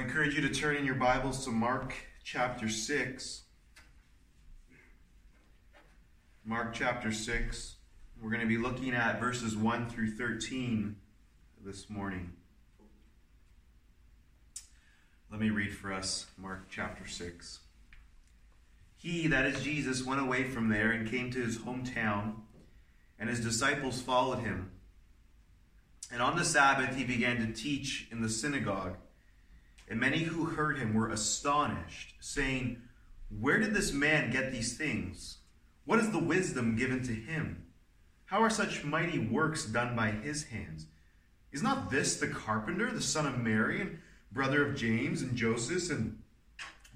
I encourage you to turn in your Bibles to Mark chapter 6. Mark chapter 6. We're going to be looking at verses 1 through 13 this morning. Let me read for us Mark chapter 6. He, that is Jesus, went away from there and came to his hometown, and his disciples followed him. And on the Sabbath he began to teach in the synagogue. And many who heard him were astonished, saying, Where did this man get these things? What is the wisdom given to him? How are such mighty works done by his hands? Is not this the carpenter, the son of Mary, and brother of James and Joseph and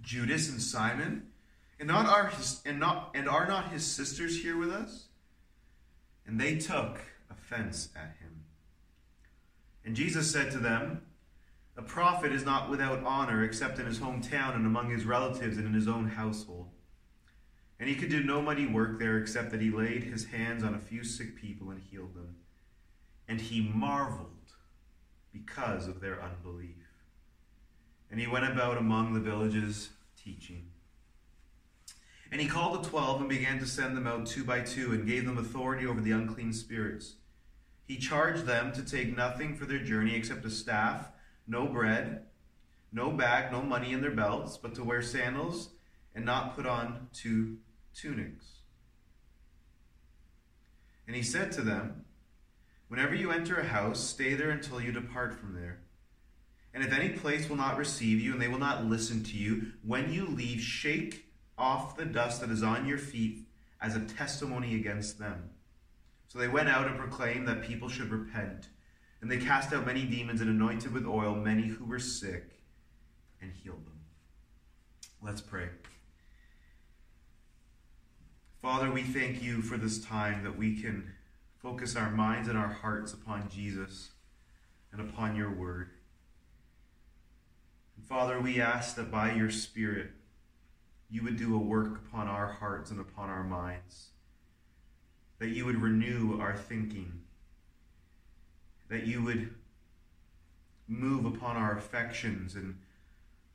Judas and Simon? And not are his, and not and are not his sisters here with us? And they took offense at him. And Jesus said to them, a prophet is not without honor except in his hometown and among his relatives and in his own household. And he could do no mighty work there except that he laid his hands on a few sick people and healed them. And he marveled because of their unbelief. And he went about among the villages teaching. And he called the twelve and began to send them out two by two and gave them authority over the unclean spirits. He charged them to take nothing for their journey except a staff no bread, no bag, no money in their belts, but to wear sandals and not put on two tunics. And he said to them, Whenever you enter a house, stay there until you depart from there. And if any place will not receive you and they will not listen to you, when you leave, shake off the dust that is on your feet as a testimony against them. So they went out and proclaimed that people should repent. And they cast out many demons and anointed with oil many who were sick and healed them. Let's pray. Father, we thank you for this time that we can focus our minds and our hearts upon Jesus and upon your word. And Father, we ask that by your Spirit, you would do a work upon our hearts and upon our minds, that you would renew our thinking that you would move upon our affections and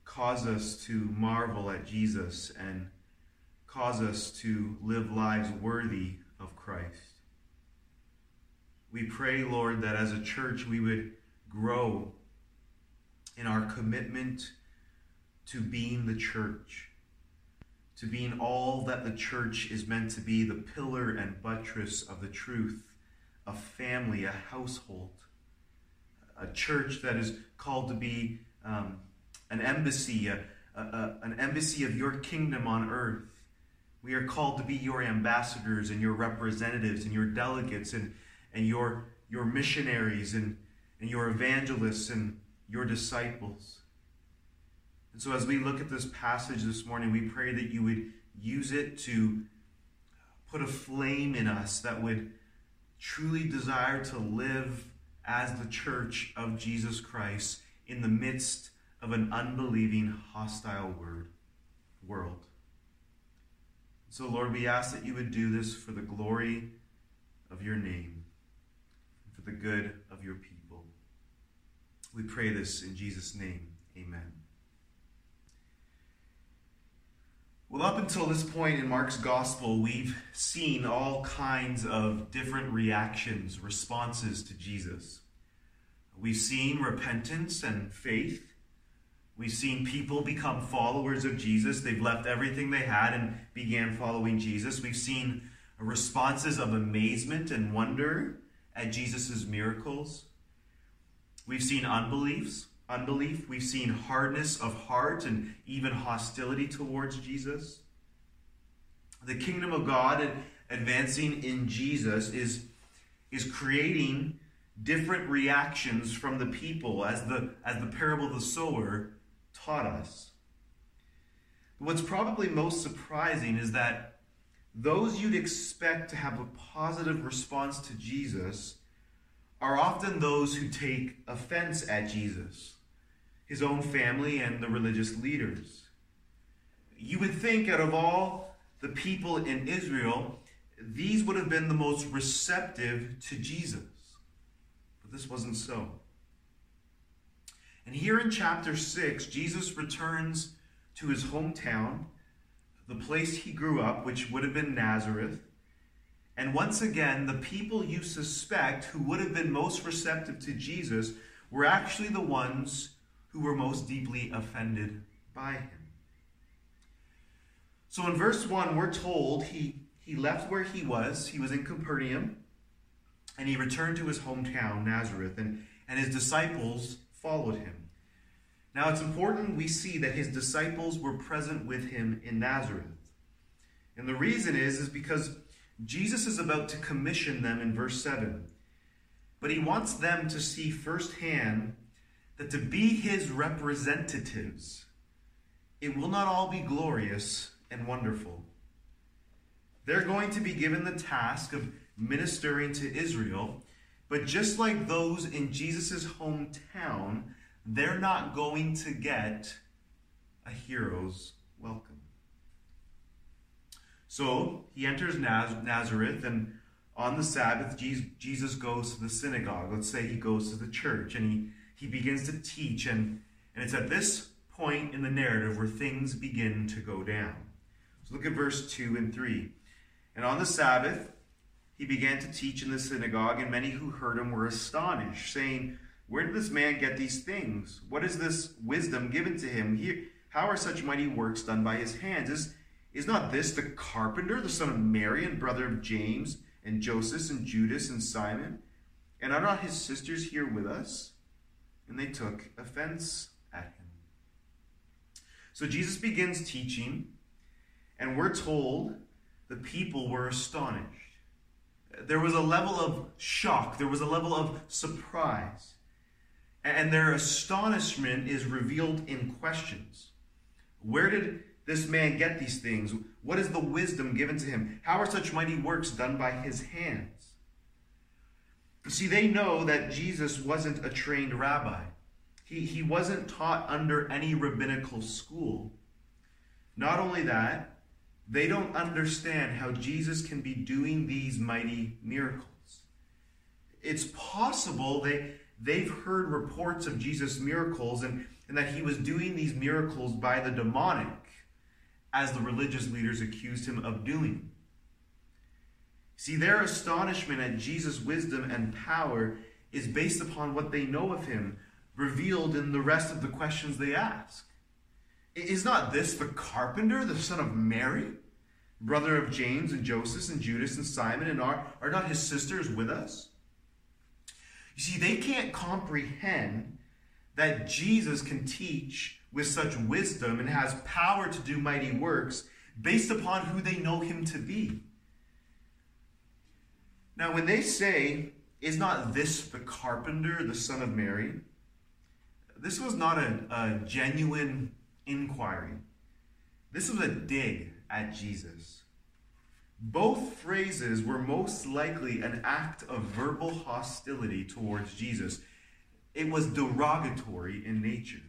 cause us to marvel at Jesus and cause us to live lives worthy of Christ. We pray, Lord, that as a church we would grow in our commitment to being the church, to being all that the church is meant to be the pillar and buttress of the truth, a family, a household a church that is called to be um, an embassy, a, a, a, an embassy of your kingdom on earth. We are called to be your ambassadors and your representatives and your delegates and, and your, your missionaries and, and your evangelists and your disciples. And so, as we look at this passage this morning, we pray that you would use it to put a flame in us that would truly desire to live as the church of Jesus Christ in the midst of an unbelieving, hostile word, world. So, Lord, we ask that you would do this for the glory of your name, for the good of your people. We pray this in Jesus' name. Amen. Well, up until this point in Mark's gospel, we've seen all kinds of different reactions, responses to Jesus. We've seen repentance and faith. We've seen people become followers of Jesus. They've left everything they had and began following Jesus. We've seen responses of amazement and wonder at Jesus' miracles. We've seen unbeliefs, unbelief. We've seen hardness of heart and even hostility towards Jesus. The kingdom of God advancing in Jesus is, is creating different reactions from the people as the, as the parable of the sower taught us. What's probably most surprising is that those you'd expect to have a positive response to Jesus are often those who take offense at Jesus his own family, and the religious leaders. You would think, out of all the people in Israel, these would have been the most receptive to Jesus. But this wasn't so. And here in chapter 6, Jesus returns to his hometown, the place he grew up, which would have been Nazareth. And once again, the people you suspect who would have been most receptive to Jesus were actually the ones who were most deeply offended by him. So in verse 1, we're told he, he left where he was, he was in Capernaum, and he returned to his hometown, Nazareth, and, and his disciples followed him. Now it's important we see that his disciples were present with him in Nazareth. And the reason is, is because Jesus is about to commission them in verse 7. But he wants them to see firsthand that to be his representatives, it will not all be glorious and wonderful. They're going to be given the task of ministering to Israel, but just like those in Jesus' hometown, they're not going to get a hero's welcome. So he enters Nazareth, and on the Sabbath, Jesus goes to the synagogue. Let's say he goes to the church, and he, he begins to teach. And, and it's at this point in the narrative where things begin to go down. So look at verse 2 and 3. And on the Sabbath, he began to teach in the synagogue, and many who heard him were astonished, saying, Where did this man get these things? What is this wisdom given to him? He, how are such mighty works done by his hands? Is, is not this the carpenter, the son of Mary, and brother of James, and Joseph, and Judas, and Simon? And are not his sisters here with us? And they took offense at him. So Jesus begins teaching and we're told the people were astonished. There was a level of shock, there was a level of surprise. And their astonishment is revealed in questions. Where did this man get these things? What is the wisdom given to him? How are such mighty works done by his hands? See, they know that Jesus wasn't a trained rabbi. He, he wasn't taught under any rabbinical school. Not only that, they don't understand how Jesus can be doing these mighty miracles. It's possible they, they've heard reports of Jesus' miracles and, and that he was doing these miracles by the demonic, as the religious leaders accused him of doing. See, their astonishment at Jesus' wisdom and power is based upon what they know of him, revealed in the rest of the questions they ask. Is not this the carpenter, the son of Mary, brother of James and Joseph and Judas and Simon, and are, are not his sisters with us? You see, they can't comprehend that Jesus can teach with such wisdom and has power to do mighty works based upon who they know him to be. Now, when they say, Is not this the carpenter, the son of Mary? This was not a, a genuine inquiry. This was a dig at Jesus. Both phrases were most likely an act of verbal hostility towards Jesus. It was derogatory in nature.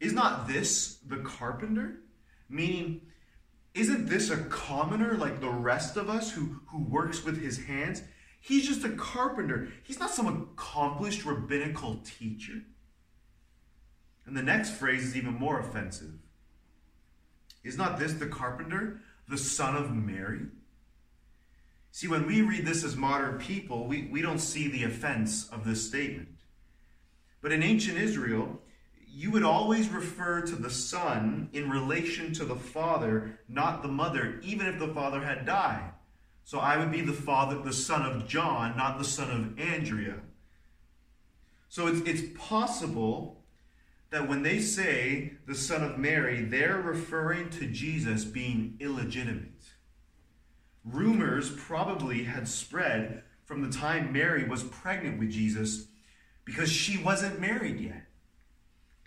Is not this the carpenter? Meaning, isn't this a commoner like the rest of us who, who works with his hands? He's just a carpenter. He's not some accomplished rabbinical teacher. And the next phrase is even more offensive. Is not this the carpenter, the son of Mary? See, when we read this as modern people, we, we don't see the offense of this statement. But in ancient Israel, you would always refer to the son in relation to the father, not the mother, even if the father had died. So I would be the father, the son of John, not the son of Andrea. So it's, it's possible that when they say the Son of Mary, they're referring to Jesus being illegitimate. Rumors probably had spread from the time Mary was pregnant with Jesus because she wasn't married yet.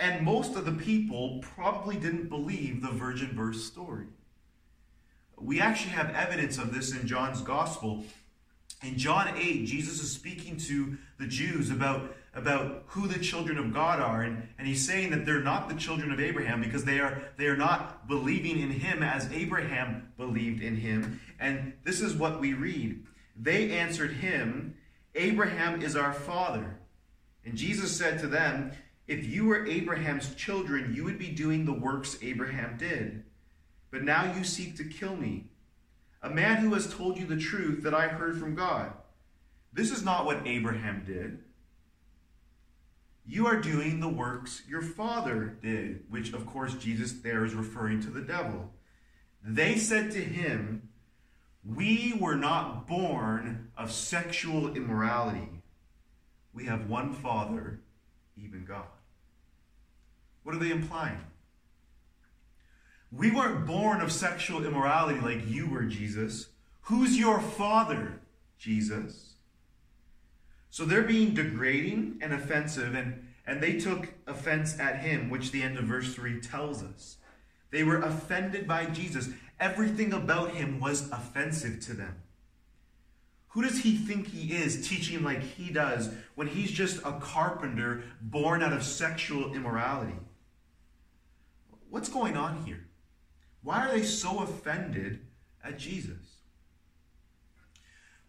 And most of the people probably didn't believe the virgin birth story. We actually have evidence of this in John's gospel. In John 8, Jesus is speaking to the Jews about about who the children of God are. And, and he's saying that they're not the children of Abraham because they are, they are not believing in him as Abraham believed in him. And this is what we read. They answered him, Abraham is our father. And Jesus said to them, If you were Abraham's children, you would be doing the works Abraham did. But now you seek to kill me, a man who has told you the truth that I heard from God. This is not what Abraham did. You are doing the works your father did, which, of course, Jesus there is referring to the devil. They said to him, We were not born of sexual immorality. We have one Father, even God. What are they implying? We weren't born of sexual immorality like you were, Jesus. Who's your Father, Jesus? So they're being degrading and offensive, and, and they took offense at him, which the end of verse 3 tells us. They were offended by Jesus. Everything about him was offensive to them. Who does he think he is teaching like he does when he's just a carpenter born out of sexual immorality? What's going on here? Why are they so offended at Jesus?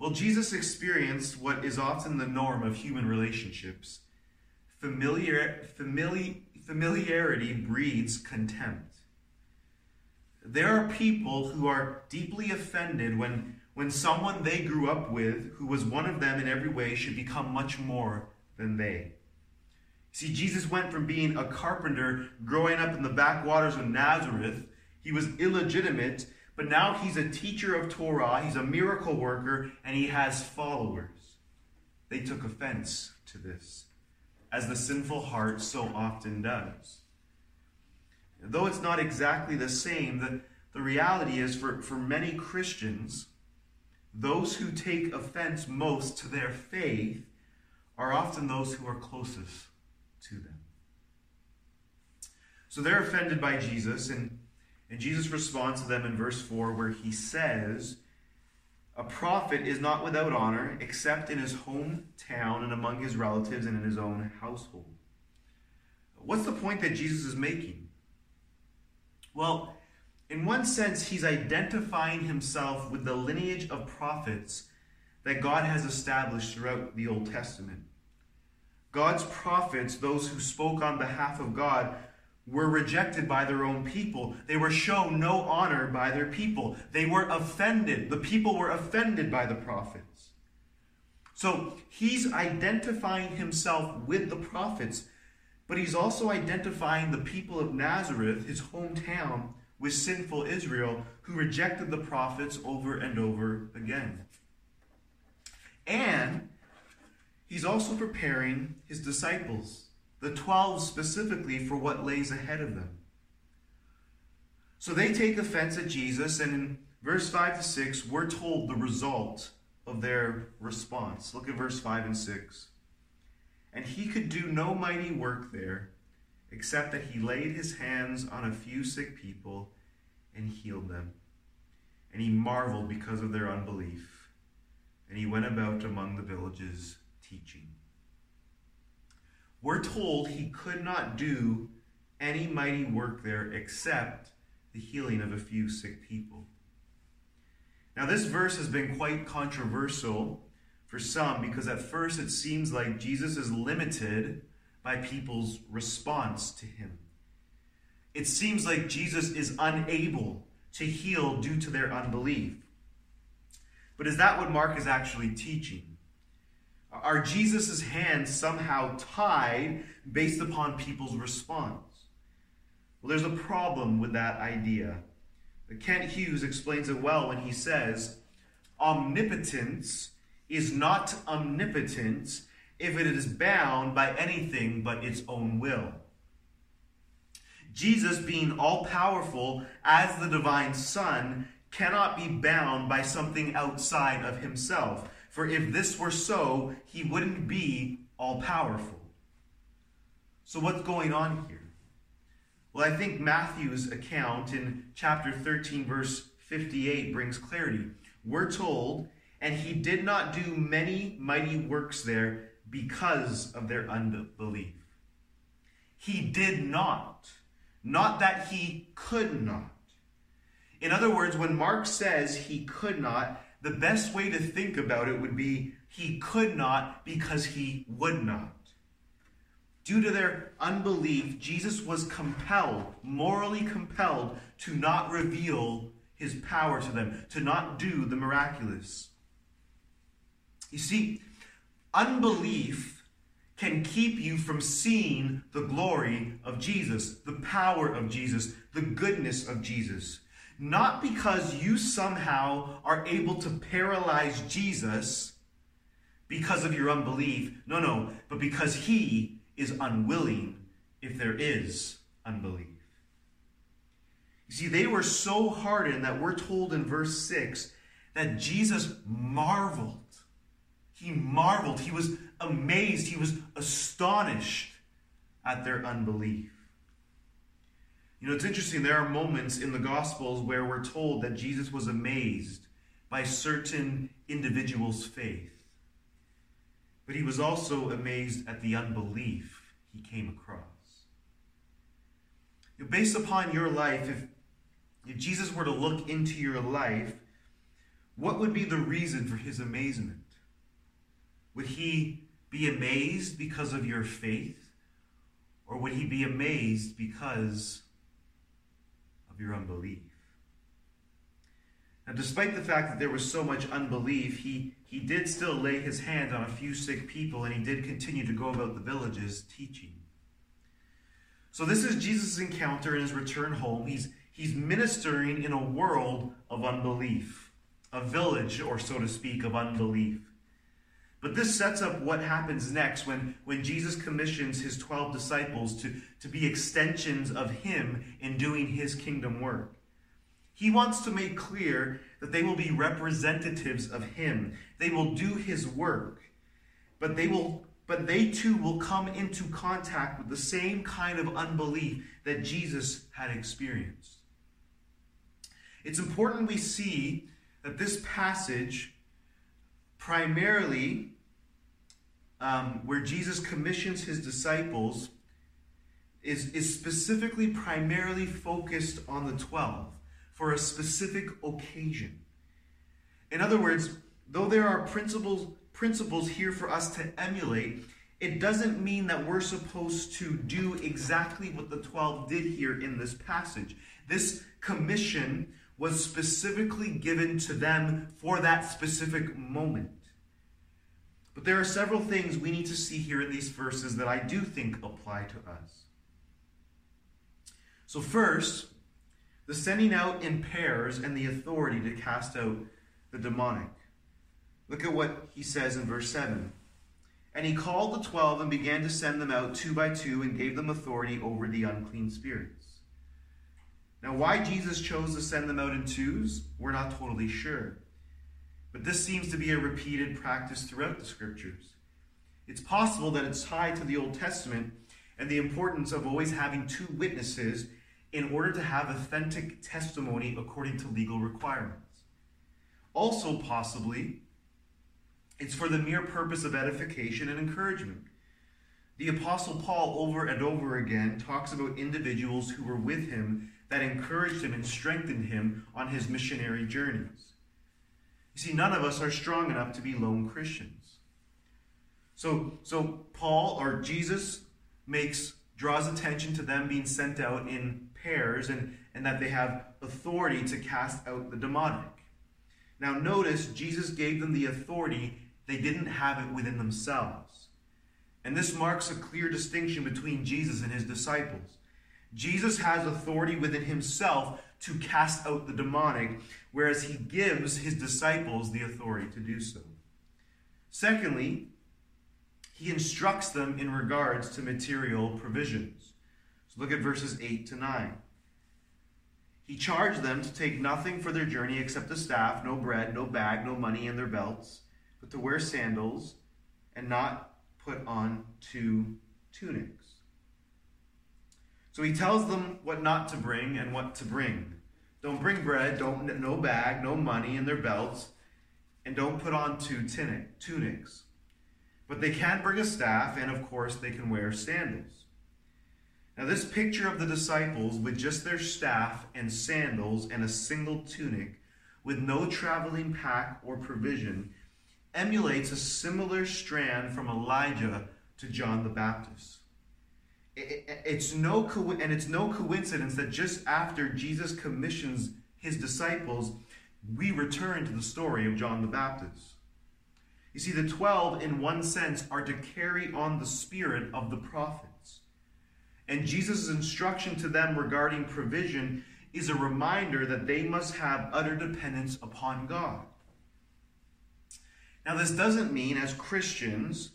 Well, Jesus experienced what is often the norm of human relationships. Familiar, familiar, familiarity breeds contempt. There are people who are deeply offended when, when someone they grew up with, who was one of them in every way, should become much more than they. See, Jesus went from being a carpenter growing up in the backwaters of Nazareth, he was illegitimate but now he's a teacher of Torah, he's a miracle worker, and he has followers. They took offense to this, as the sinful heart so often does. Though it's not exactly the same, the, the reality is for, for many Christians, those who take offense most to their faith are often those who are closest to them. So they're offended by Jesus, and and Jesus responds to them in verse 4, where he says, A prophet is not without honor except in his hometown and among his relatives and in his own household. What's the point that Jesus is making? Well, in one sense, he's identifying himself with the lineage of prophets that God has established throughout the Old Testament. God's prophets, those who spoke on behalf of God, were rejected by their own people. They were shown no honor by their people. They were offended. The people were offended by the prophets. So he's identifying himself with the prophets, but he's also identifying the people of Nazareth, his hometown, with sinful Israel, who rejected the prophets over and over again. And he's also preparing his disciples the 12 specifically for what lays ahead of them. So they take offense at Jesus, and in verse 5 to 6, we're told the result of their response. Look at verse 5 and 6. And he could do no mighty work there, except that he laid his hands on a few sick people and healed them. And he marveled because of their unbelief. And he went about among the villages teaching. We're told he could not do any mighty work there except the healing of a few sick people. Now, this verse has been quite controversial for some because at first it seems like Jesus is limited by people's response to him. It seems like Jesus is unable to heal due to their unbelief. But is that what Mark is actually teaching? Are Jesus' hands somehow tied based upon people's response? Well, there's a problem with that idea. Kent Hughes explains it well when he says, Omnipotence is not omnipotence if it is bound by anything but its own will. Jesus, being all powerful as the divine Son, cannot be bound by something outside of himself. For if this were so, he wouldn't be all powerful. So, what's going on here? Well, I think Matthew's account in chapter 13, verse 58, brings clarity. We're told, and he did not do many mighty works there because of their unbelief. He did not, not that he could not. In other words, when Mark says he could not, the best way to think about it would be he could not because he would not. Due to their unbelief, Jesus was compelled, morally compelled, to not reveal his power to them, to not do the miraculous. You see, unbelief can keep you from seeing the glory of Jesus, the power of Jesus, the goodness of Jesus. Not because you somehow are able to paralyze Jesus because of your unbelief. No, no, but because he is unwilling if there is unbelief. You see, they were so hardened that we're told in verse 6 that Jesus marveled. He marveled. He was amazed. He was astonished at their unbelief. You know, it's interesting. There are moments in the Gospels where we're told that Jesus was amazed by certain individuals' faith. But he was also amazed at the unbelief he came across. You know, based upon your life, if, if Jesus were to look into your life, what would be the reason for his amazement? Would he be amazed because of your faith? Or would he be amazed because of your unbelief? Now, despite the fact that there was so much unbelief, he, he did still lay his hand on a few sick people and he did continue to go about the villages teaching. So, this is Jesus' encounter in his return home. He's, he's ministering in a world of unbelief, a village, or so to speak, of unbelief. But this sets up what happens next when, when Jesus commissions his 12 disciples to, to be extensions of him in doing his kingdom work. He wants to make clear that they will be representatives of him. They will do his work. But they will but they too will come into contact with the same kind of unbelief that Jesus had experienced. It's important we see that this passage primarily um, where Jesus commissions his disciples is, is specifically primarily focused on the 12 for a specific occasion. In other words, though there are principles, principles here for us to emulate, it doesn't mean that we're supposed to do exactly what the 12 did here in this passage. This commission was specifically given to them for that specific moment. But there are several things we need to see here in these verses that I do think apply to us. So, first, the sending out in pairs and the authority to cast out the demonic. Look at what he says in verse 7. And he called the twelve and began to send them out two by two and gave them authority over the unclean spirits. Now, why Jesus chose to send them out in twos, we're not totally sure. But this seems to be a repeated practice throughout the scriptures. It's possible that it's tied to the Old Testament and the importance of always having two witnesses in order to have authentic testimony according to legal requirements. Also, possibly, it's for the mere purpose of edification and encouragement. The Apostle Paul, over and over again, talks about individuals who were with him that encouraged him and strengthened him on his missionary journeys. You see, none of us are strong enough to be lone Christians. So, so Paul or Jesus makes draws attention to them being sent out in pairs and, and that they have authority to cast out the demonic. Now notice Jesus gave them the authority, they didn't have it within themselves. And this marks a clear distinction between Jesus and his disciples. Jesus has authority within himself to cast out the demonic, whereas he gives his disciples the authority to do so. Secondly, he instructs them in regards to material provisions. So look at verses 8 to 9. He charged them to take nothing for their journey except a staff, no bread, no bag, no money in their belts, but to wear sandals and not put on two tunics. So he tells them what not to bring and what to bring. Don't bring bread, don't no bag, no money in their belts, and don't put on two tunics. But they can bring a staff, and of course they can wear sandals. Now, this picture of the disciples with just their staff and sandals and a single tunic, with no traveling pack or provision, emulates a similar strand from Elijah to John the Baptist. It's no co- and it's no coincidence that just after Jesus commissions his disciples, we return to the story of John the Baptist. You see, the 12, in one sense, are to carry on the spirit of the prophets. And Jesus' instruction to them regarding provision is a reminder that they must have utter dependence upon God. Now, this doesn't mean, as Christians,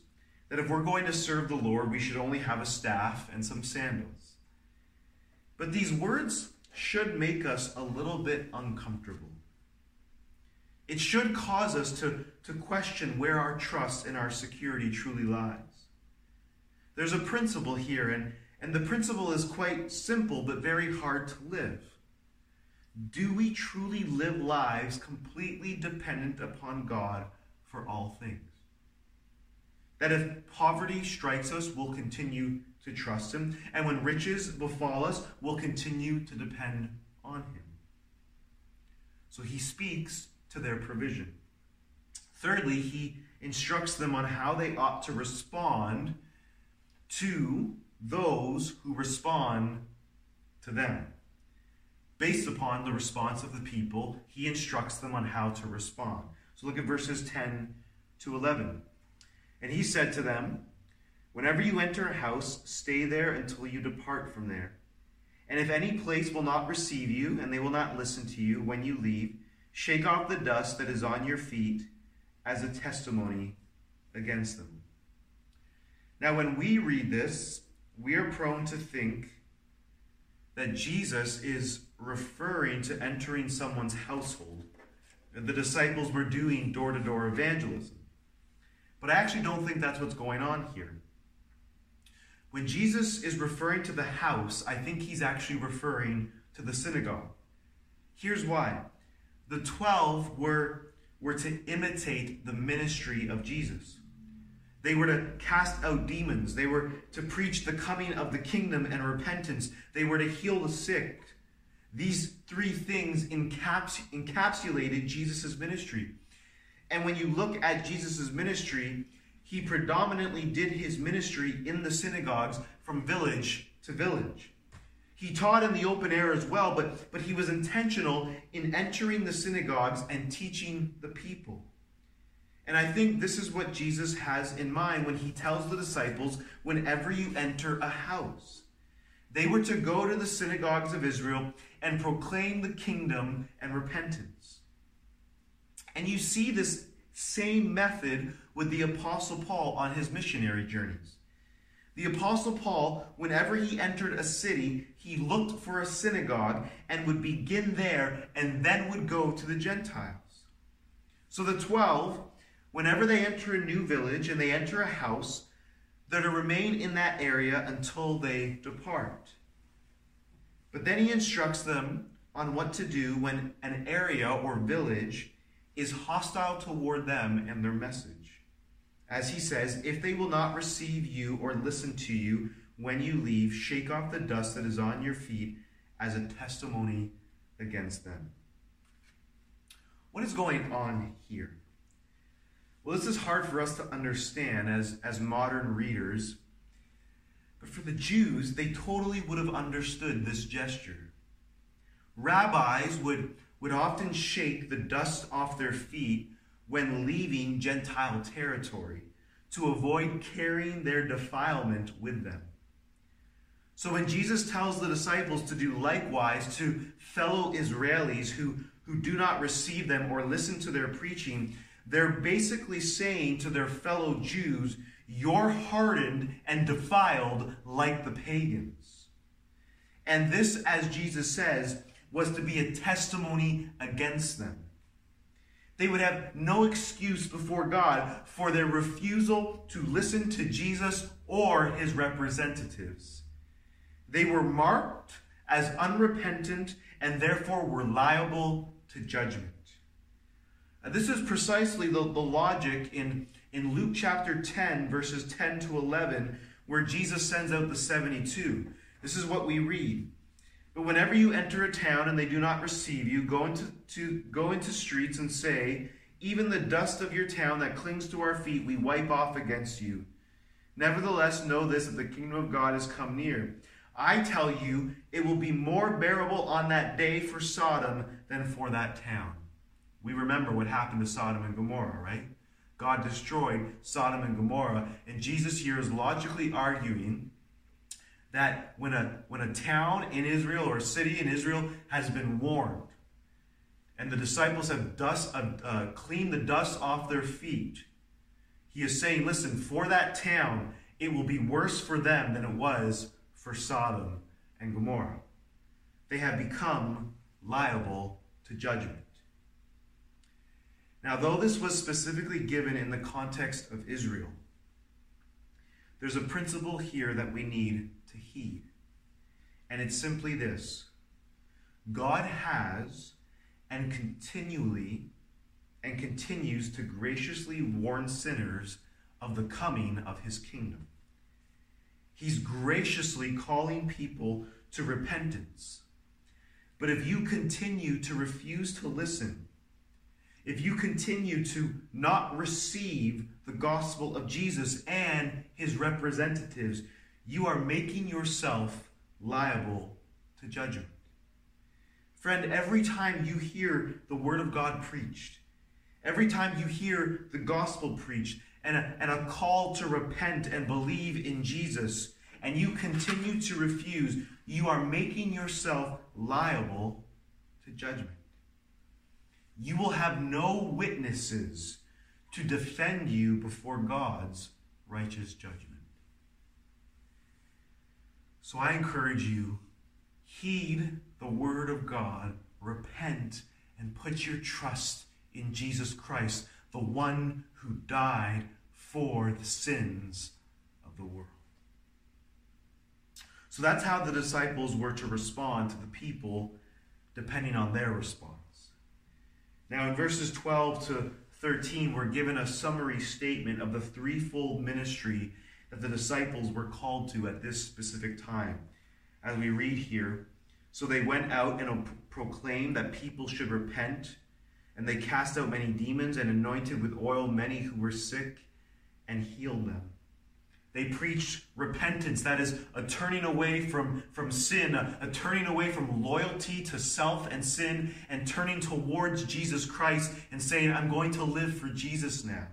that if we're going to serve the Lord, we should only have a staff and some sandals. But these words should make us a little bit uncomfortable. It should cause us to, to question where our trust and our security truly lies. There's a principle here, and, and the principle is quite simple but very hard to live. Do we truly live lives completely dependent upon God for all things? That if poverty strikes us, we'll continue to trust Him, and when riches befall us, we'll continue to depend on Him. So He speaks to their provision. Thirdly, He instructs them on how they ought to respond to those who respond to them. Based upon the response of the people, he instructs them on how to respond. So look at verses 10 to 11. And he said to them, Whenever you enter a house, stay there until you depart from there. And if any place will not receive you, and they will not listen to you when you leave, shake off the dust that is on your feet as a testimony against them. Now, when we read this, we are prone to think that Jesus is referring to entering someone's household. The disciples were doing door to door evangelism. But I actually don't think that's what's going on here. When Jesus is referring to the house, I think he's actually referring to the synagogue. Here's why the 12 were, were to imitate the ministry of Jesus. They were to cast out demons. They were to preach the coming of the kingdom and repentance. They were to heal the sick. These three things encaps- encapsulated Jesus' ministry. And when you look at Jesus' ministry, he predominantly did his ministry in the synagogues from village to village. He taught in the open air as well, but, but he was intentional in entering the synagogues and teaching the people. And I think this is what Jesus has in mind when he tells the disciples whenever you enter a house. They were to go to the synagogues of Israel and proclaim the kingdom and repentance. And you see this same method with the Apostle Paul on his missionary journeys. The Apostle Paul, whenever he entered a city, he looked for a synagogue and would begin there and then would go to the Gentiles. So the 12, whenever they enter a new village and they enter a house, they're to remain in that area until they depart. But then he instructs them on what to do when an area or village is hostile toward them and their message. As he says, if they will not receive you or listen to you when you leave, shake off the dust that is on your feet as a testimony against them. What is going on here? Well, this is hard for us to understand as, as modern readers, but for the Jews, they totally would have understood this gesture. Rabbis would would often shake the dust off their feet when leaving Gentile territory to avoid carrying their defilement with them. So when Jesus tells the disciples to do likewise to fellow Israelis who, who do not receive them or listen to their preaching, they're basically saying to their fellow Jews, You're hardened and defiled like the pagans. And this, as Jesus says, was to be a testimony against them. They would have no excuse before God for their refusal to listen to Jesus or his representatives. They were marked as unrepentant and therefore were liable to judgment. this is precisely the, the logic in, in Luke chapter 10, verses 10 to 11, where Jesus sends out the 72. This is what we read. But whenever you enter a town and they do not receive you, go into, to, go into streets and say, Even the dust of your town that clings to our feet we wipe off against you. Nevertheless, know this that the kingdom of God has come near. I tell you, it will be more bearable on that day for Sodom than for that town. We remember what happened to Sodom and Gomorrah, right? God destroyed Sodom and Gomorrah, and Jesus here is logically arguing that when a, when a town in Israel or a city in Israel has been warned, and the disciples have dust, uh, uh, cleaned the dust off their feet, he is saying, listen, for that town, it will be worse for them than it was for Sodom and Gomorrah. They have become liable to judgment. Now, though this was specifically given in the context of Israel, there's a principle here that we need heed. And it's simply this God has and continually and continues to graciously warn sinners of the coming of his kingdom. He's graciously calling people to repentance. But if you continue to refuse to listen, if you continue to not receive the gospel of Jesus and his representatives, you are making yourself liable to judgment. Friend, every time you hear the word of God preached, every time you hear the gospel preached, and a, and a call to repent and believe in Jesus, and you continue to refuse, you are making yourself liable to judgment. You will have no witnesses to defend you before God's righteous judgment. So I encourage you heed the word of God, repent, and put your trust in Jesus Christ, the one who died for the sins of the world. So that's how the disciples were to respond to the people, depending on their response. Now, in verses 12 to 13, we're given a summary statement of the threefold ministry that the disciples were called to at this specific time. As we read here, so they went out and proclaimed that people should repent, and they cast out many demons and anointed with oil many who were sick and healed them. They preached repentance, that is, a turning away from, from sin, a, a turning away from loyalty to self and sin, and turning towards Jesus Christ and saying, I'm going to live for Jesus now.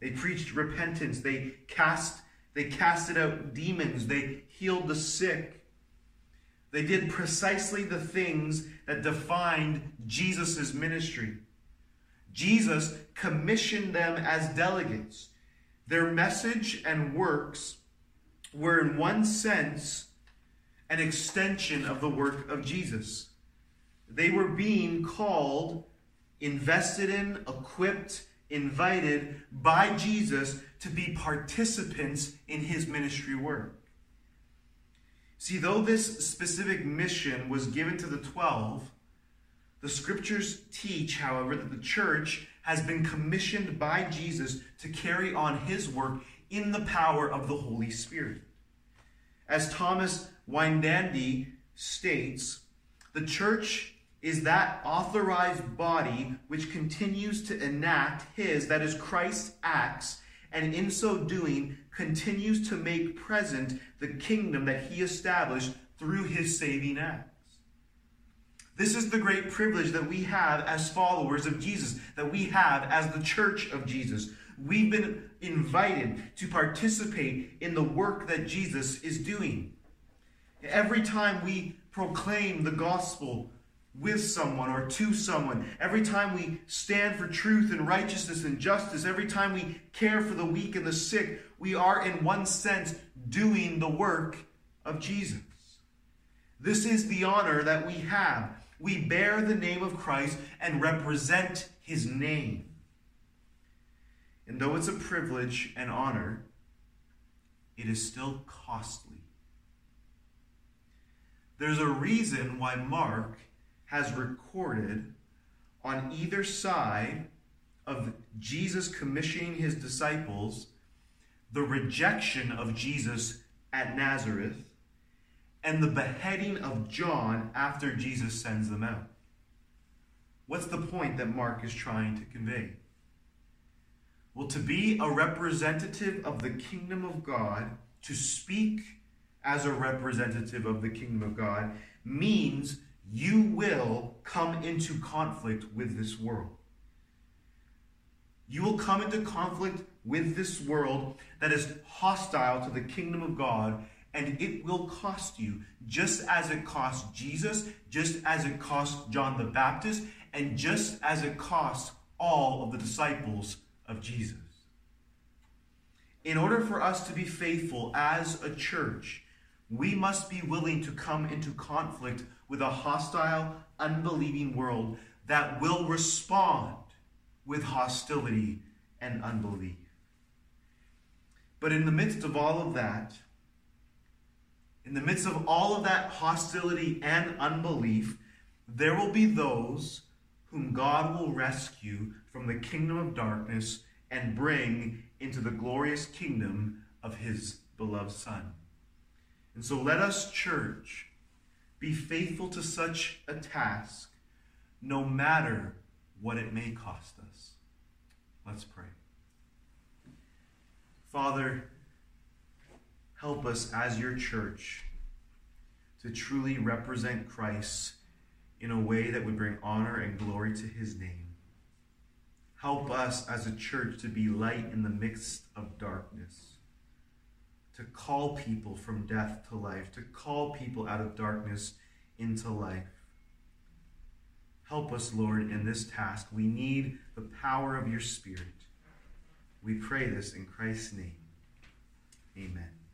They preached repentance. They cast they casted out demons. They healed the sick. They did precisely the things that defined Jesus' ministry. Jesus commissioned them as delegates. Their message and works were, in one sense, an extension of the work of Jesus. They were being called, invested in, equipped, invited by Jesus to be participants in his ministry work. See, though this specific mission was given to the 12, the scriptures teach, however, that the church has been commissioned by Jesus to carry on his work in the power of the Holy Spirit. As Thomas Weinandy states, the church is that authorized body which continues to enact his, that is, Christ's acts, and in so doing continues to make present the kingdom that he established through his saving acts. This is the great privilege that we have as followers of Jesus, that we have as the church of Jesus. We've been invited to participate in the work that Jesus is doing. Every time we proclaim the gospel with someone or to someone, every time we stand for truth and righteousness and justice, every time we care for the weak and the sick, we are in one sense doing the work of Jesus. This is the honor that we have we bear the name of Christ and represent his name. And though it's a privilege and honor, it is still costly. There's a reason why Mark has recorded on either side of Jesus commissioning his disciples the rejection of Jesus at Nazareth and the beheading of John after Jesus sends them out. What's the point that Mark is trying to convey? Well, to be a representative of the kingdom of God, to speak as a representative of the kingdom of God, means you will come into conflict with this world. You will come into conflict with this world that is hostile to the kingdom of God, and it will cost you, just as it cost Jesus, just as it cost John the Baptist, and just as it cost all of the disciples of Jesus. In order for us to be faithful as a church, we must be willing to come into conflict with a hostile, unbelieving world that will respond with hostility and unbelief. But in the midst of all of that, in the midst of all of that hostility and unbelief, there will be those whom God will rescue from the kingdom of darkness and bring into the glorious kingdom of his beloved Son. And so let us, church, be faithful to such a task, no matter what it may cost us. Let's pray. Father, help us as your church to truly represent Christ in a way that would bring honor and glory to his name. Help us as a church to be light in the midst of darkness, to call people from death to life, to call people out of darkness into life. Help us, Lord, in this task. We need the power of your Spirit. We pray this in Christ's name. Amen.